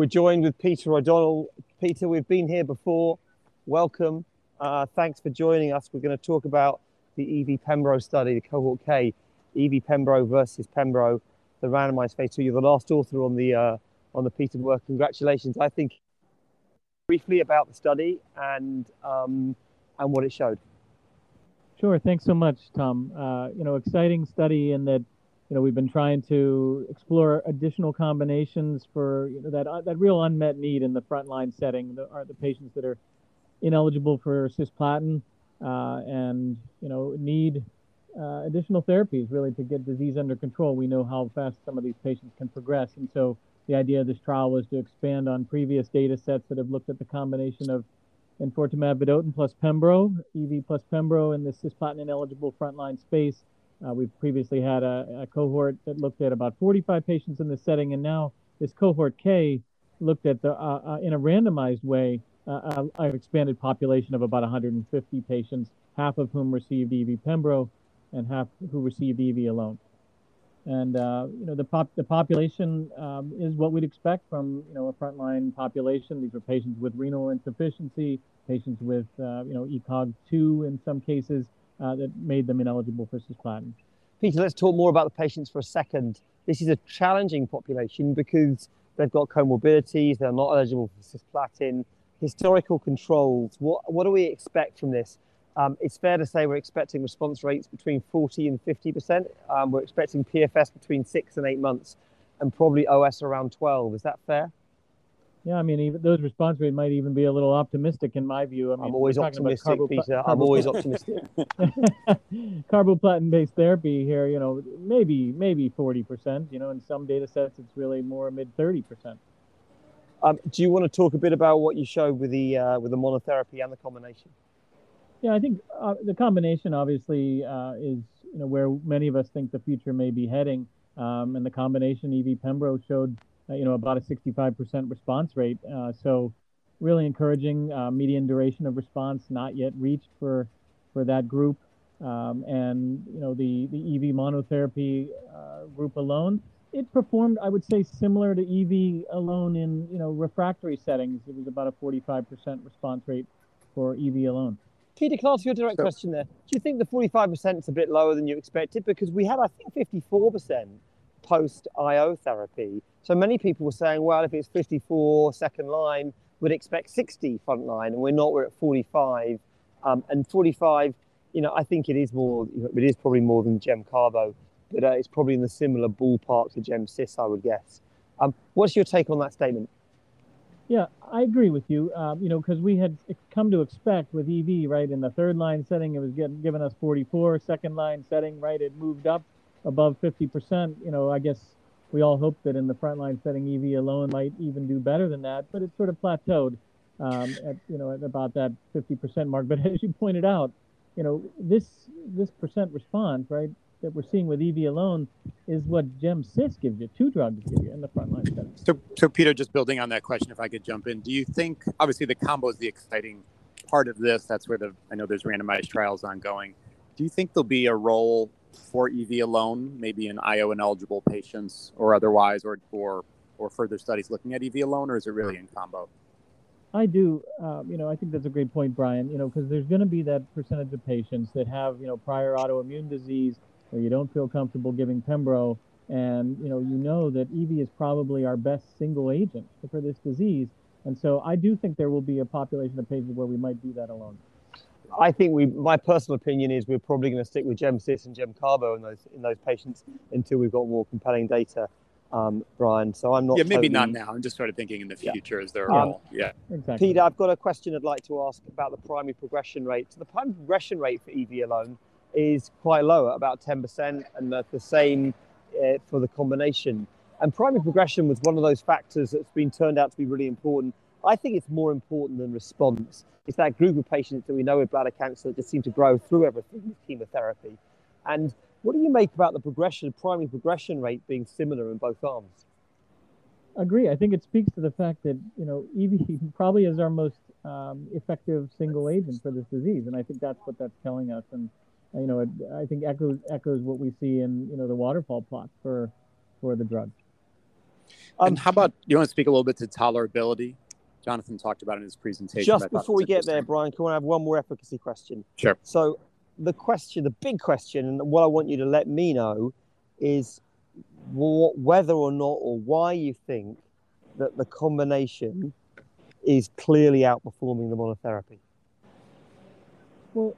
We're joined with Peter O'Donnell. Peter, we've been here before. Welcome. Uh, thanks for joining us. We're going to talk about the EV Pembro study, the cohort K, EV Pembro versus Pembro, the randomized phase two. You're the last author on the uh, on the Peter work. Congratulations. I think briefly about the study and um, and what it showed. Sure. Thanks so much, Tom. Uh, you know, exciting study in that you know we've been trying to explore additional combinations for you know, that uh, that real unmet need in the frontline setting. The, are the patients that are ineligible for cisplatin uh, and you know need uh, additional therapies really to get disease under control. We know how fast some of these patients can progress, and so the idea of this trial was to expand on previous data sets that have looked at the combination of enfortumab vedotin plus pembro, EV plus pembro in the cisplatin ineligible frontline space. Uh, we've previously had a, a, cohort that looked at about 45 patients in this setting, and now this cohort K looked at the uh, uh, in a randomized way uh, an expanded population of about 150 patients, half of whom received EV pembro, and half who received EV alone. And uh, you know the pop the population um, is what we'd expect from you know a frontline population. These are patients with renal insufficiency, patients with uh, you know ECOG two in some cases uh, that made them ineligible for cisplatin. Peter, let's talk more about the patients for a second. This is a challenging population because they've got comorbidities, they're not eligible for cisplatin. Historical controls, what, what do we expect from this? Um, it's fair to say we're expecting response rates between 40 and 50%. Um, we're expecting PFS between six and eight months and probably OS around 12. Is that fair? Yeah, I mean, even those response rate might even be a little optimistic in my view. I mean, I'm always optimistic, Peter. I'm always optimistic. carboplatin-based therapy here, you know, maybe maybe 40%. You know, in some data sets, it's really more mid 30%. Um, do you want to talk a bit about what you showed with the uh, with the monotherapy and the combination? Yeah, I think uh, the combination obviously uh, is you know where many of us think the future may be heading, um, and the combination EV Pembro showed you know about a 65% response rate. Uh, so really encouraging. Uh, median duration of response not yet reached for for that group, um, and you know the the EV monotherapy group alone it performed, I would say, similar to EV alone in you know refractory settings. It was about a 45% response rate for EV alone. Peter, can I ask you a direct so, question there? Do you think the 45% is a bit lower than you expected? Because we had, I think, 54% post IO therapy. So many people were saying, well, if it's 54 second line, we'd expect 60 front line, and we're not. We're at 45, um, and 45. You know, I think it is more. It is probably more than Gem Carbo, but uh, it's probably in the similar ballpark to Gem Cis, I would guess. Um, what's your take on that statement? Yeah, I agree with you. Um, you know, because we had come to expect with EV, right, in the third line setting, it was getting, giving us 44. Second line setting, right, it moved up above 50%. You know, I guess we all hope that in the frontline setting, EV alone might even do better than that, but it sort of plateaued um, at, you know, at about that 50% mark. But as you pointed out, you know, this this percent response, right, that we're seeing with EV alone is what GemCis gives you, two drugs give you in the frontline setting. So, so Peter, just building on that question, if I could jump in, do you think obviously the combo is the exciting part of this? That's where the I know there's randomized trials ongoing. Do you think there'll be a role for EV alone, maybe in IO ineligible patients or otherwise, or or or further studies looking at EV alone, or is it really in combo? I do. Um, you know, I think that's a great point, Brian. You know, because there's going to be that percentage of patients that have you know prior autoimmune disease or you don't feel comfortable giving Pembro, and you know you know that EV is probably our best single agent for this disease. And so I do think there will be a population of patients where we might do that alone. I think we, my personal opinion is we're probably going to stick with GemCis and GemCarbo in those in those patients until we've got more compelling data, um, Brian. So I'm not. Yeah, maybe totally... not now. I'm just sort of thinking in the future yeah. as there are. Um, yeah, exactly. Peter, I've got a question I'd like to ask about the primary progression rate. So the primary progression rate for EV alone is quite low at about 10%, and the, the same uh, for the combination. And primary progression was one of those factors that's been turned out to be really important. I think it's more important than response. It's that group of patients that we know with bladder cancer that just seem to grow through everything with chemotherapy. And what do you make about the progression, primary progression rate being similar in both arms? Agree. I think it speaks to the fact that you know EV probably is our most um, effective single agent for this disease, and I think that's what that's telling us. And you know, it, I think echoes echoes what we see in you know the waterfall plot for for the drug. Um, and how about you want to speak a little bit to tolerability? Jonathan talked about in his presentation. Just before we get there, Brian, can I have one more efficacy question? Sure. So the question, the big question, and what I want you to let me know is whether or not or why you think that the combination is clearly outperforming the monotherapy. Well,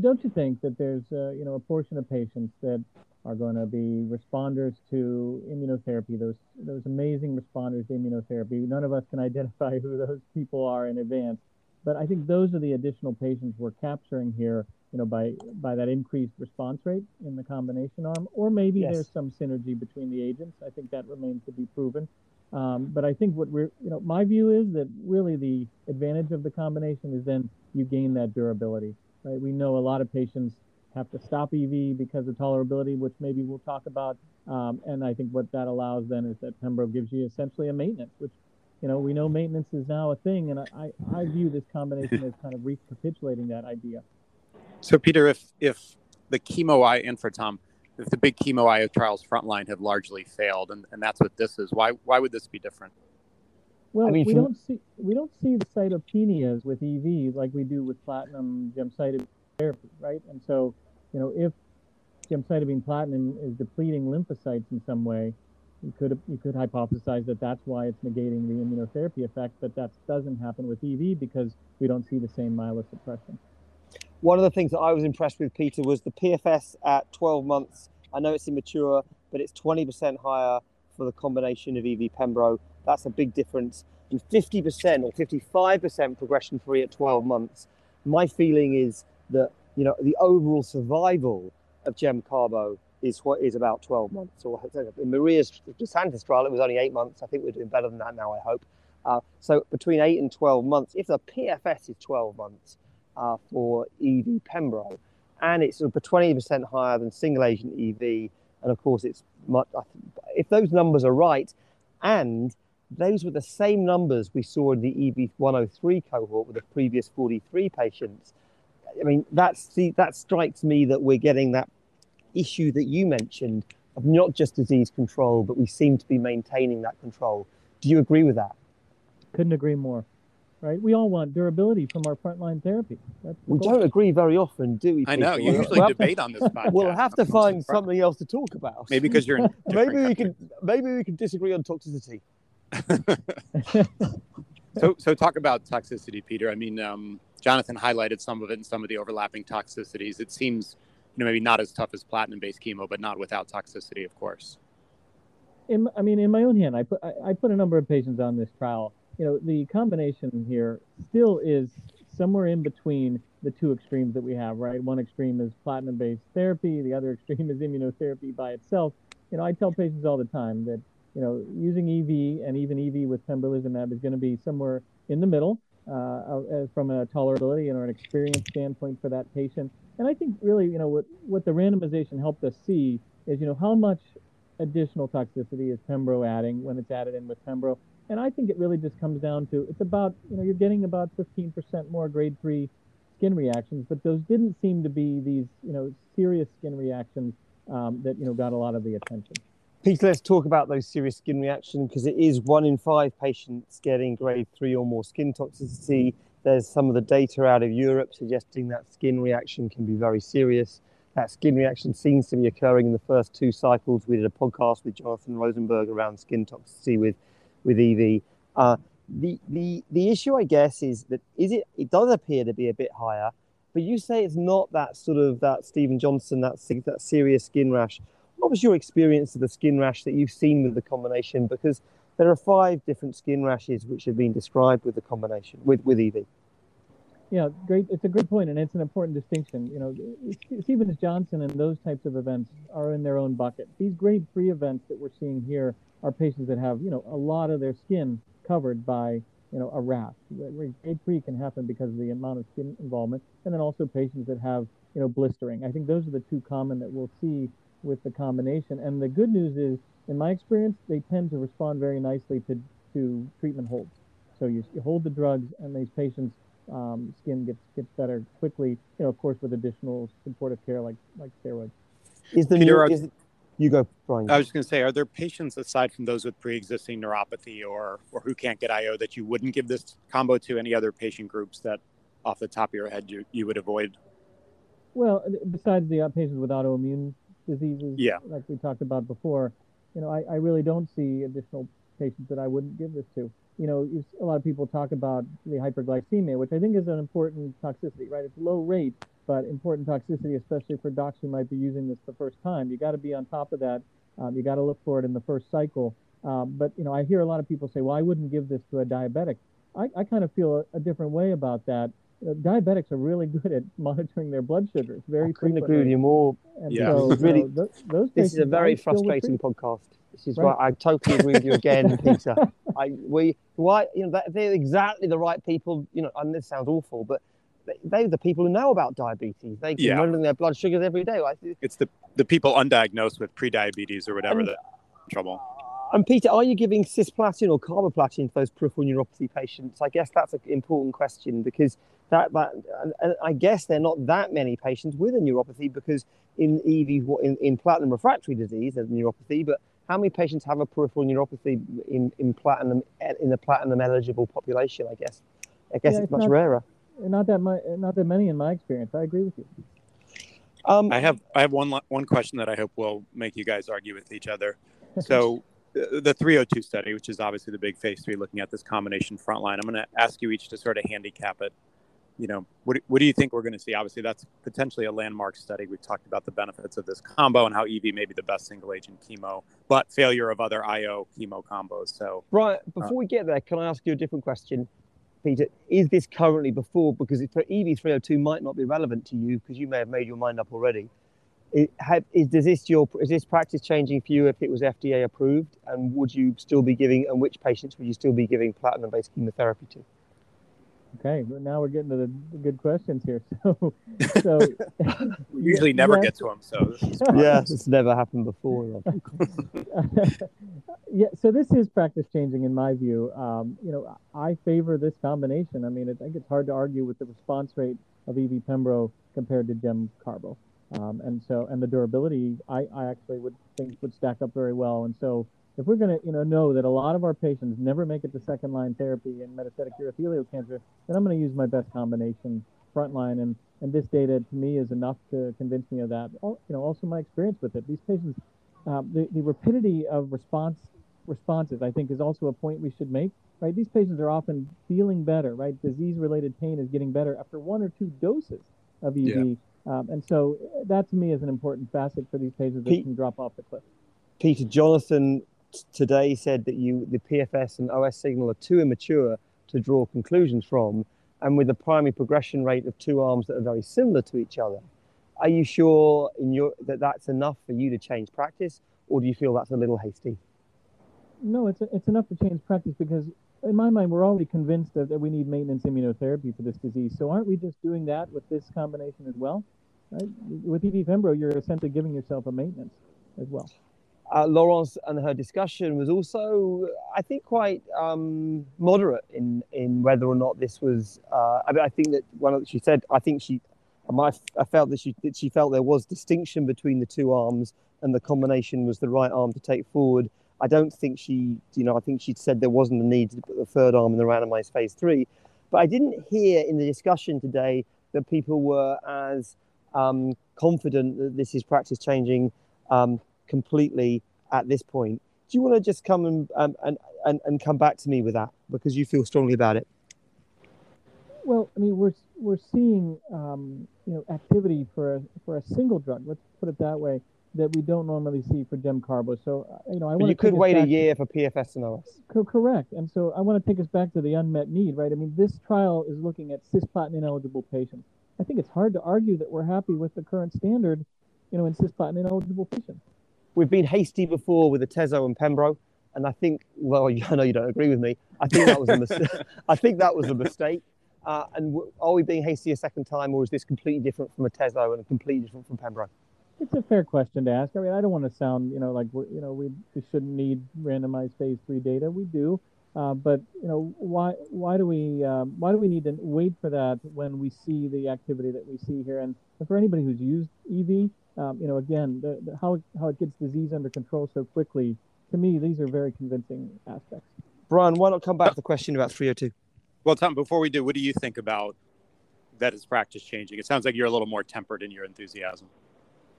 don't you think that there's uh, you know a portion of patients that are going to be responders to immunotherapy, those those amazing responders to immunotherapy. None of us can identify who those people are in advance, but I think those are the additional patients we're capturing here, you know, by by that increased response rate in the combination arm, or maybe yes. there's some synergy between the agents. I think that remains to be proven. Um, but I think what we're, you know, my view is that really the advantage of the combination is then you gain that durability, right? We know a lot of patients have to stop EV because of tolerability, which maybe we'll talk about. Um, and I think what that allows then is that Pembro gives you essentially a maintenance, which, you know, we know maintenance is now a thing. And I, I view this combination as kind of recapitulating that idea. So, Peter, if, if the chemo I, and for Tom, if the big chemo IO trials frontline have largely failed, and, and that's what this is, why, why would this be different? Well, I mean, we from... don't see we don't see the cytopenias with EV like we do with platinum gemcitabine therapy, right? And so you know, if gemcitabine platinum is depleting lymphocytes in some way, you could you could hypothesize that that's why it's negating the immunotherapy effect, but that doesn't happen with EV because we don't see the same myelosuppression. One of the things that I was impressed with, Peter, was the PFS at 12 months. I know it's immature, but it's 20% higher for the combination of EV Pembro. That's a big difference. And 50% or 55% progression free at 12 months. My feeling is that you know, the overall survival of Gem Carbo is what is about 12 months. Or in Maria's De Santis trial, it was only eight months. I think we're doing better than that now, I hope. Uh, so between eight and 12 months, if the PFS is 12 months uh, for EV Pembro, and it's of 20% higher than single agent EV, and of course it's much, if those numbers are right, and those were the same numbers we saw in the EV103 cohort with the previous 43 patients, I mean, that's the, that strikes me that we're getting that issue that you mentioned of not just disease control, but we seem to be maintaining that control. Do you agree with that? Couldn't agree more. Right? We all want durability from our frontline therapy. we goal. don't agree very often, do we? I know. You usually we'll debate to, on this podcast. We'll have to find something else to talk about. Maybe because you're. maybe we can. Maybe we can disagree on toxicity. So, so talk about toxicity, Peter. I mean, um, Jonathan highlighted some of it and some of the overlapping toxicities. It seems, you know, maybe not as tough as platinum-based chemo, but not without toxicity, of course. In, I mean, in my own hand, I put I, I put a number of patients on this trial. You know, the combination here still is somewhere in between the two extremes that we have, right? One extreme is platinum-based therapy, the other extreme is immunotherapy by itself. You know, I tell patients all the time that you know using EV and even EV with pembrolizumab is going to be somewhere in the middle uh, from a tolerability and or an experience standpoint for that patient. And I think really, you know, what, what the randomization helped us see is, you know, how much additional toxicity is Pembro adding when it's added in with Pembro. And I think it really just comes down to it's about, you know, you're getting about 15% more grade three skin reactions, but those didn't seem to be these, you know, serious skin reactions um, that, you know, got a lot of the attention. Peter, let's talk about those serious skin reactions because it is one in five patients getting grade three or more skin toxicity. There's some of the data out of Europe suggesting that skin reaction can be very serious. That skin reaction seems to be occurring in the first two cycles. We did a podcast with Jonathan Rosenberg around skin toxicity with, with EV. Uh, the, the, the issue, I guess, is that is it, it does appear to be a bit higher, but you say it's not that sort of that Steven Johnson, that, that serious skin rash what was your experience of the skin rash that you've seen with the combination? Because there are five different skin rashes which have been described with the combination with with EV. Yeah, great. It's a great point, and it's an important distinction. You know, Stevens Johnson and those types of events are in their own bucket. These grade three events that we're seeing here are patients that have, you know, a lot of their skin covered by, you know, a rash. Grade three can happen because of the amount of skin involvement, and then also patients that have, you know, blistering. I think those are the two common that we'll see with the combination. And the good news is, in my experience, they tend to respond very nicely to, to treatment holds. So you, you hold the drugs, and these patients' um, skin gets gets better quickly. You know, of course, with additional supportive care like like steroids. Is the Peter, new, is, You go, Brian. I was just going to say, are there patients aside from those with pre-existing neuropathy or or who can't get IO that you wouldn't give this combo to? Any other patient groups that, off the top of your head, you you would avoid? Well, besides the patients with autoimmune diseases, yeah. like we talked about before, you know, I, I really don't see additional patients that I wouldn't give this to. You know, a lot of people talk about the hyperglycemia, which I think is an important toxicity, right? It's low rate, but important toxicity, especially for docs who might be using this the first time. You got to be on top of that. Um, you got to look for it in the first cycle. Um, but you know, I hear a lot of people say, "Well, I wouldn't give this to a diabetic." I, I kind of feel a, a, different way about that. Diabetics are really good at monitoring their blood sugars very I couldn't frequently. agree with you more. And yeah, so, really. You th- those this is a very frustrating podcast. This is right. I totally agree with you again, Peter. I we why you know they're exactly the right people. You know, and this sounds awful, but they're the people who know about diabetes. They can yeah. monitor their blood sugars every day. It's the the people undiagnosed with pre-diabetes or whatever and, that trouble. And Peter, are you giving cisplatin or carboplatin to those peripheral neuropathy patients? I guess that's an important question because that that and, and I guess there are not that many patients with a neuropathy because in EV in, in platinum refractory disease there's neuropathy, but how many patients have a peripheral neuropathy in, in platinum in the platinum eligible population? I guess I guess yeah, it's, it's, much not, rarer. Not that much, not that many in my experience. I agree with you. Um, I have I have one one question that I hope will make you guys argue with each other. So the 302 study, which is obviously the big phase three looking at this combination frontline, I'm going to ask you each to sort of handicap it you know, what, what do you think we're going to see? Obviously, that's potentially a landmark study. We've talked about the benefits of this combo and how EV may be the best single agent chemo, but failure of other IO chemo combos. So, right, before uh, we get there, can I ask you a different question, Peter? Is this currently before, because for EV302 might not be relevant to you because you may have made your mind up already. It, have, is, does this your is this practice changing for you if it was FDA approved? And would you still be giving, and which patients would you still be giving platinum based chemotherapy to? Okay, well, now we're getting to the, the good questions here. So, so we usually yeah, never get to them. So yeah, it's never happened before. yeah, so this is practice changing in my view. Um, you know, I favor this combination. I mean, I think it's hard to argue with the response rate of EV Pembro compared to Gem Carbo, um, and so and the durability, I, I actually would think would stack up very well. And so if we're going to you know know that a lot of our patients never make it to second line therapy in metastatic urothelial cancer, then I'm going to use my best combination frontline. And and this data to me is enough to convince me of that. You know, also my experience with it. These patients, uh, the the rapidity of response responses, I think, is also a point we should make. Right, these patients are often feeling better. Right, disease-related pain is getting better after one or two doses of EV. Yeah. Um, and so that to me is an important facet for these patients that Pete, can drop off the cliff. Peter Jonathan today said that you the PFS and OS signal are too immature to draw conclusions from, and with a primary progression rate of two arms that are very similar to each other. Are you sure your that that's enough for you to change practice, or do you feel that's a little hasty? No, it's it's enough to change practice because in my mind we're already convinced that, that we need maintenance immunotherapy for this disease. So aren't we just doing that with this combination as well? Right? With EV Pembro, you're essentially giving yourself a maintenance as well uh, Laurence and her discussion was also, I think, quite um, moderate in in whether or not this was. Uh, I mean, I think that one of, she said, I think she, my, I felt that she that she felt there was distinction between the two arms, and the combination was the right arm to take forward. I don't think she, you know, I think she said there wasn't a need to put the third arm in the randomized phase three, but I didn't hear in the discussion today that people were as um, confident that this is practice changing. Um, completely at this point. Do you want to just come and, um, and, and, and come back to me with that because you feel strongly about it? Well, I mean, we're we're seeing um, you know activity for a for a single drug. Let's put it that way that we don't normally see for Gem Carbo. So uh, you know, I want you could wait a year to, for PFS and OS. Co- correct. And so I want to take us back to the unmet need, right? I mean, this trial is looking at cisplatin ineligible patients. I think it's hard to argue that we're happy with the current standard, you know, in cisplatin ineligible patients we've been hasty before with the Tezo and Pembro, and I think, well, I know you don't agree with me. I think that was a mistake. I think that was a mistake. Uh, and w- are we being hasty a second time, or is this completely different from Atezo and completely different from Pembro? It's a fair question to ask. I mean, I don't want to sound, you know, like you know, we, we shouldn't need randomized phase three data. We do, uh, but you know, why why do we um, why do we need to wait for that when we see the activity that we see here? And for anybody who's used EV, um, you know, again, the, the, how how it gets disease under control so quickly. To me, these are very convincing aspects. Brian, why not come back to the question about 302? Well, Tom, before we do, what do you think about that is practice changing? It sounds like you're a little more tempered in your enthusiasm.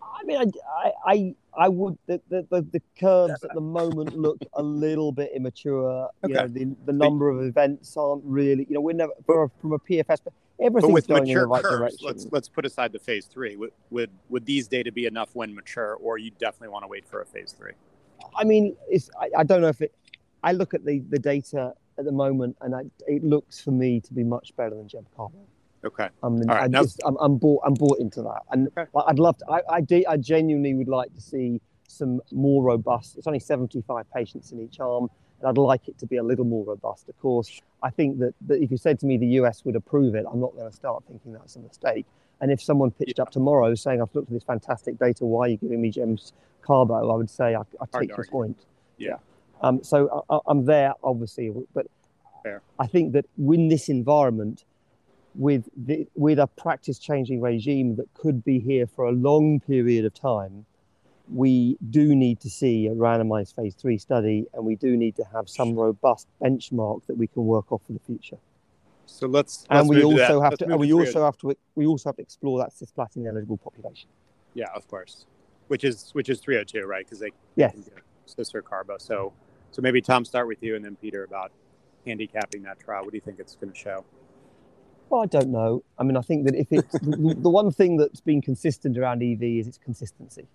I mean, I, I, I would. The, the, the curves at the moment look a little bit immature. You okay. know, the, the number of events aren't really. You know, we're never from a, from a PFS, but everything's with going in the right curves, direction. Let's let's put aside the phase three. Would, would would these data be enough when mature, or you definitely want to wait for a phase three? I mean, it's. I, I don't know if it. I look at the the data at the moment, and I, it looks for me to be much better than Gem Carbo. Okay. I'm, right, I just, I'm, I'm, bought. I'm bought into that, and okay. I'd love to. I, I, de- I genuinely would like to see some more robust. It's only 75 patients in each arm, I'd like it to be a little more robust. Of course, I think that, that if you said to me the US would approve it, I'm not going to start thinking that's a mistake. And if someone pitched yeah. up tomorrow saying, "I've looked at this fantastic data, why are you giving me Gems Carbo?" I would say, "I, I take your point." Yeah. Um, so I, I'm there, obviously, but Fair. I think that in this environment, with the, with a practice changing regime that could be here for a long period of time, we do need to see a randomized phase three study, and we do need to have some robust benchmark that we can work off for the future. So let's, let's and we also have let's to, and we also have to, we also have to explore that cisplatin eligible population. Yeah, of course, which is which is 302, right? Because they yes, sister carbo. So so maybe Tom, start with you, and then Peter about handicapping that trial. What do you think it's going to show? Well, I don't know. I mean, I think that if it's the, the one thing that's been consistent around EV is its consistency.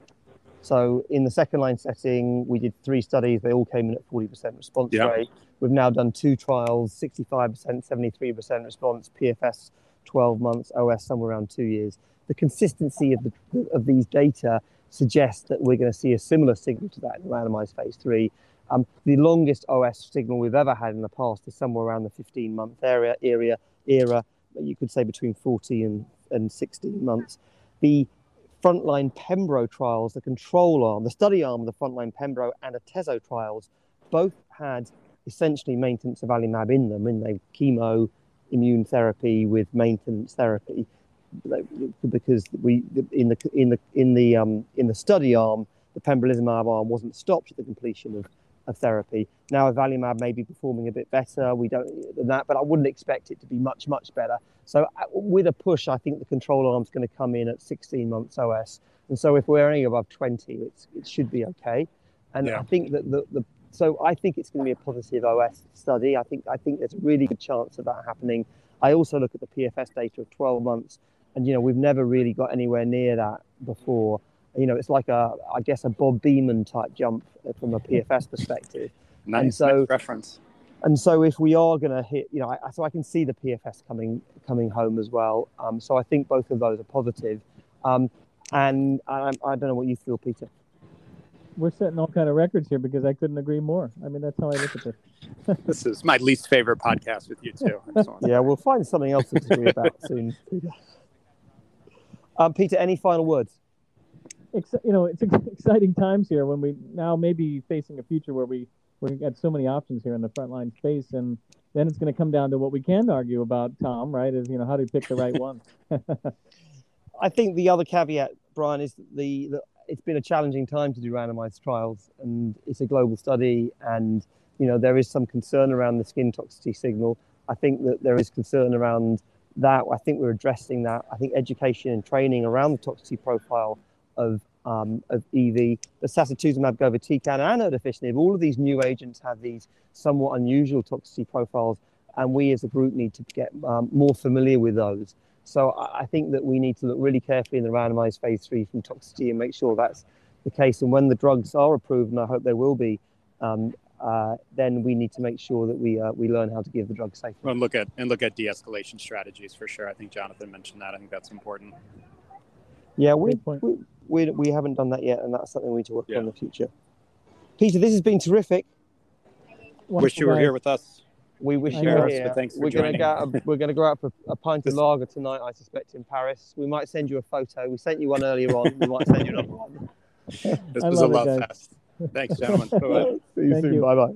So in the second line setting, we did three studies. They all came in at 40% response yeah. rate. We've now done two trials, 65%, 73% response, PFS 12 months, OS somewhere around two years. The consistency of, the, of these data suggests that we're going to see a similar signal to that in randomized phase three. Um, the longest OS signal we've ever had in the past is somewhere around the 15 month area, area era you could say between 40 and, and 16 months. The frontline Pembro trials, the control arm, the study arm of the frontline Pembro and Atezo trials, both had essentially maintenance avelumab in them, in the chemo immune therapy with maintenance therapy, because we in the in the in the um, in the study arm, the pembrolizumab arm wasn't stopped at the completion of of therapy. Now, avelumab may be performing a bit better. We don't than that, but I wouldn't expect it to be much, much better. So, uh, with a push, I think the control arm is going to come in at 16 months OS. And so, if we're only above 20, it's, it should be okay. And yeah. I think that the, the so I think it's going to be a positive OS study. I think I think there's a really good chance of that happening. I also look at the PFS data of 12 months, and you know we've never really got anywhere near that before you know, it's like a, I guess, a Bob Beamon type jump from a PFS perspective. nice, and so, nice reference. And so, if we are going to hit, you know, I, so I can see the PFS coming coming home as well. Um, so I think both of those are positive. Um, and I, I don't know what you feel, Peter. We're setting all kind of records here because I couldn't agree more. I mean, that's how I look at this. this is my least favorite podcast with you too. yeah, we'll find something else to agree about soon. Um, Peter, any final words? You know, it's exciting times here when we now may be facing a future where we we got so many options here in the frontline space, and then it's going to come down to what we can argue about, Tom. Right? Is you know how do you pick the right one? I think the other caveat, Brian, is the, the it's been a challenging time to do randomized trials, and it's a global study, and you know there is some concern around the skin toxicity signal. I think that there is concern around that. I think we're addressing that. I think education and training around the toxicity profile of, um, of EV, the sacituzumab govitecan and erdafitinib, all of these new agents have these somewhat unusual toxicity profiles, and we as a group need to get um, more familiar with those. So I think that we need to look really carefully in the randomized phase three from toxicity and make sure that's the case. And when the drugs are approved, and I hope they will be, um, uh, then we need to make sure that we uh, we learn how to give the drug safely. And look at and look at de-escalation strategies for sure. I think Jonathan mentioned that. I think that's important. Yeah, we, we, we, we haven't done that yet, and that's something we need to work yeah. on in the future. Peter, this has been terrific. Wish you were here with us. We wish you were here. Thanks for we're going to go. We're going to go out for a pint of lager tonight. I suspect in Paris. We might send you a photo. We sent you one earlier on. We might send you another one. this was a love fest. Thanks, gentlemen. See you Thank soon. Bye bye.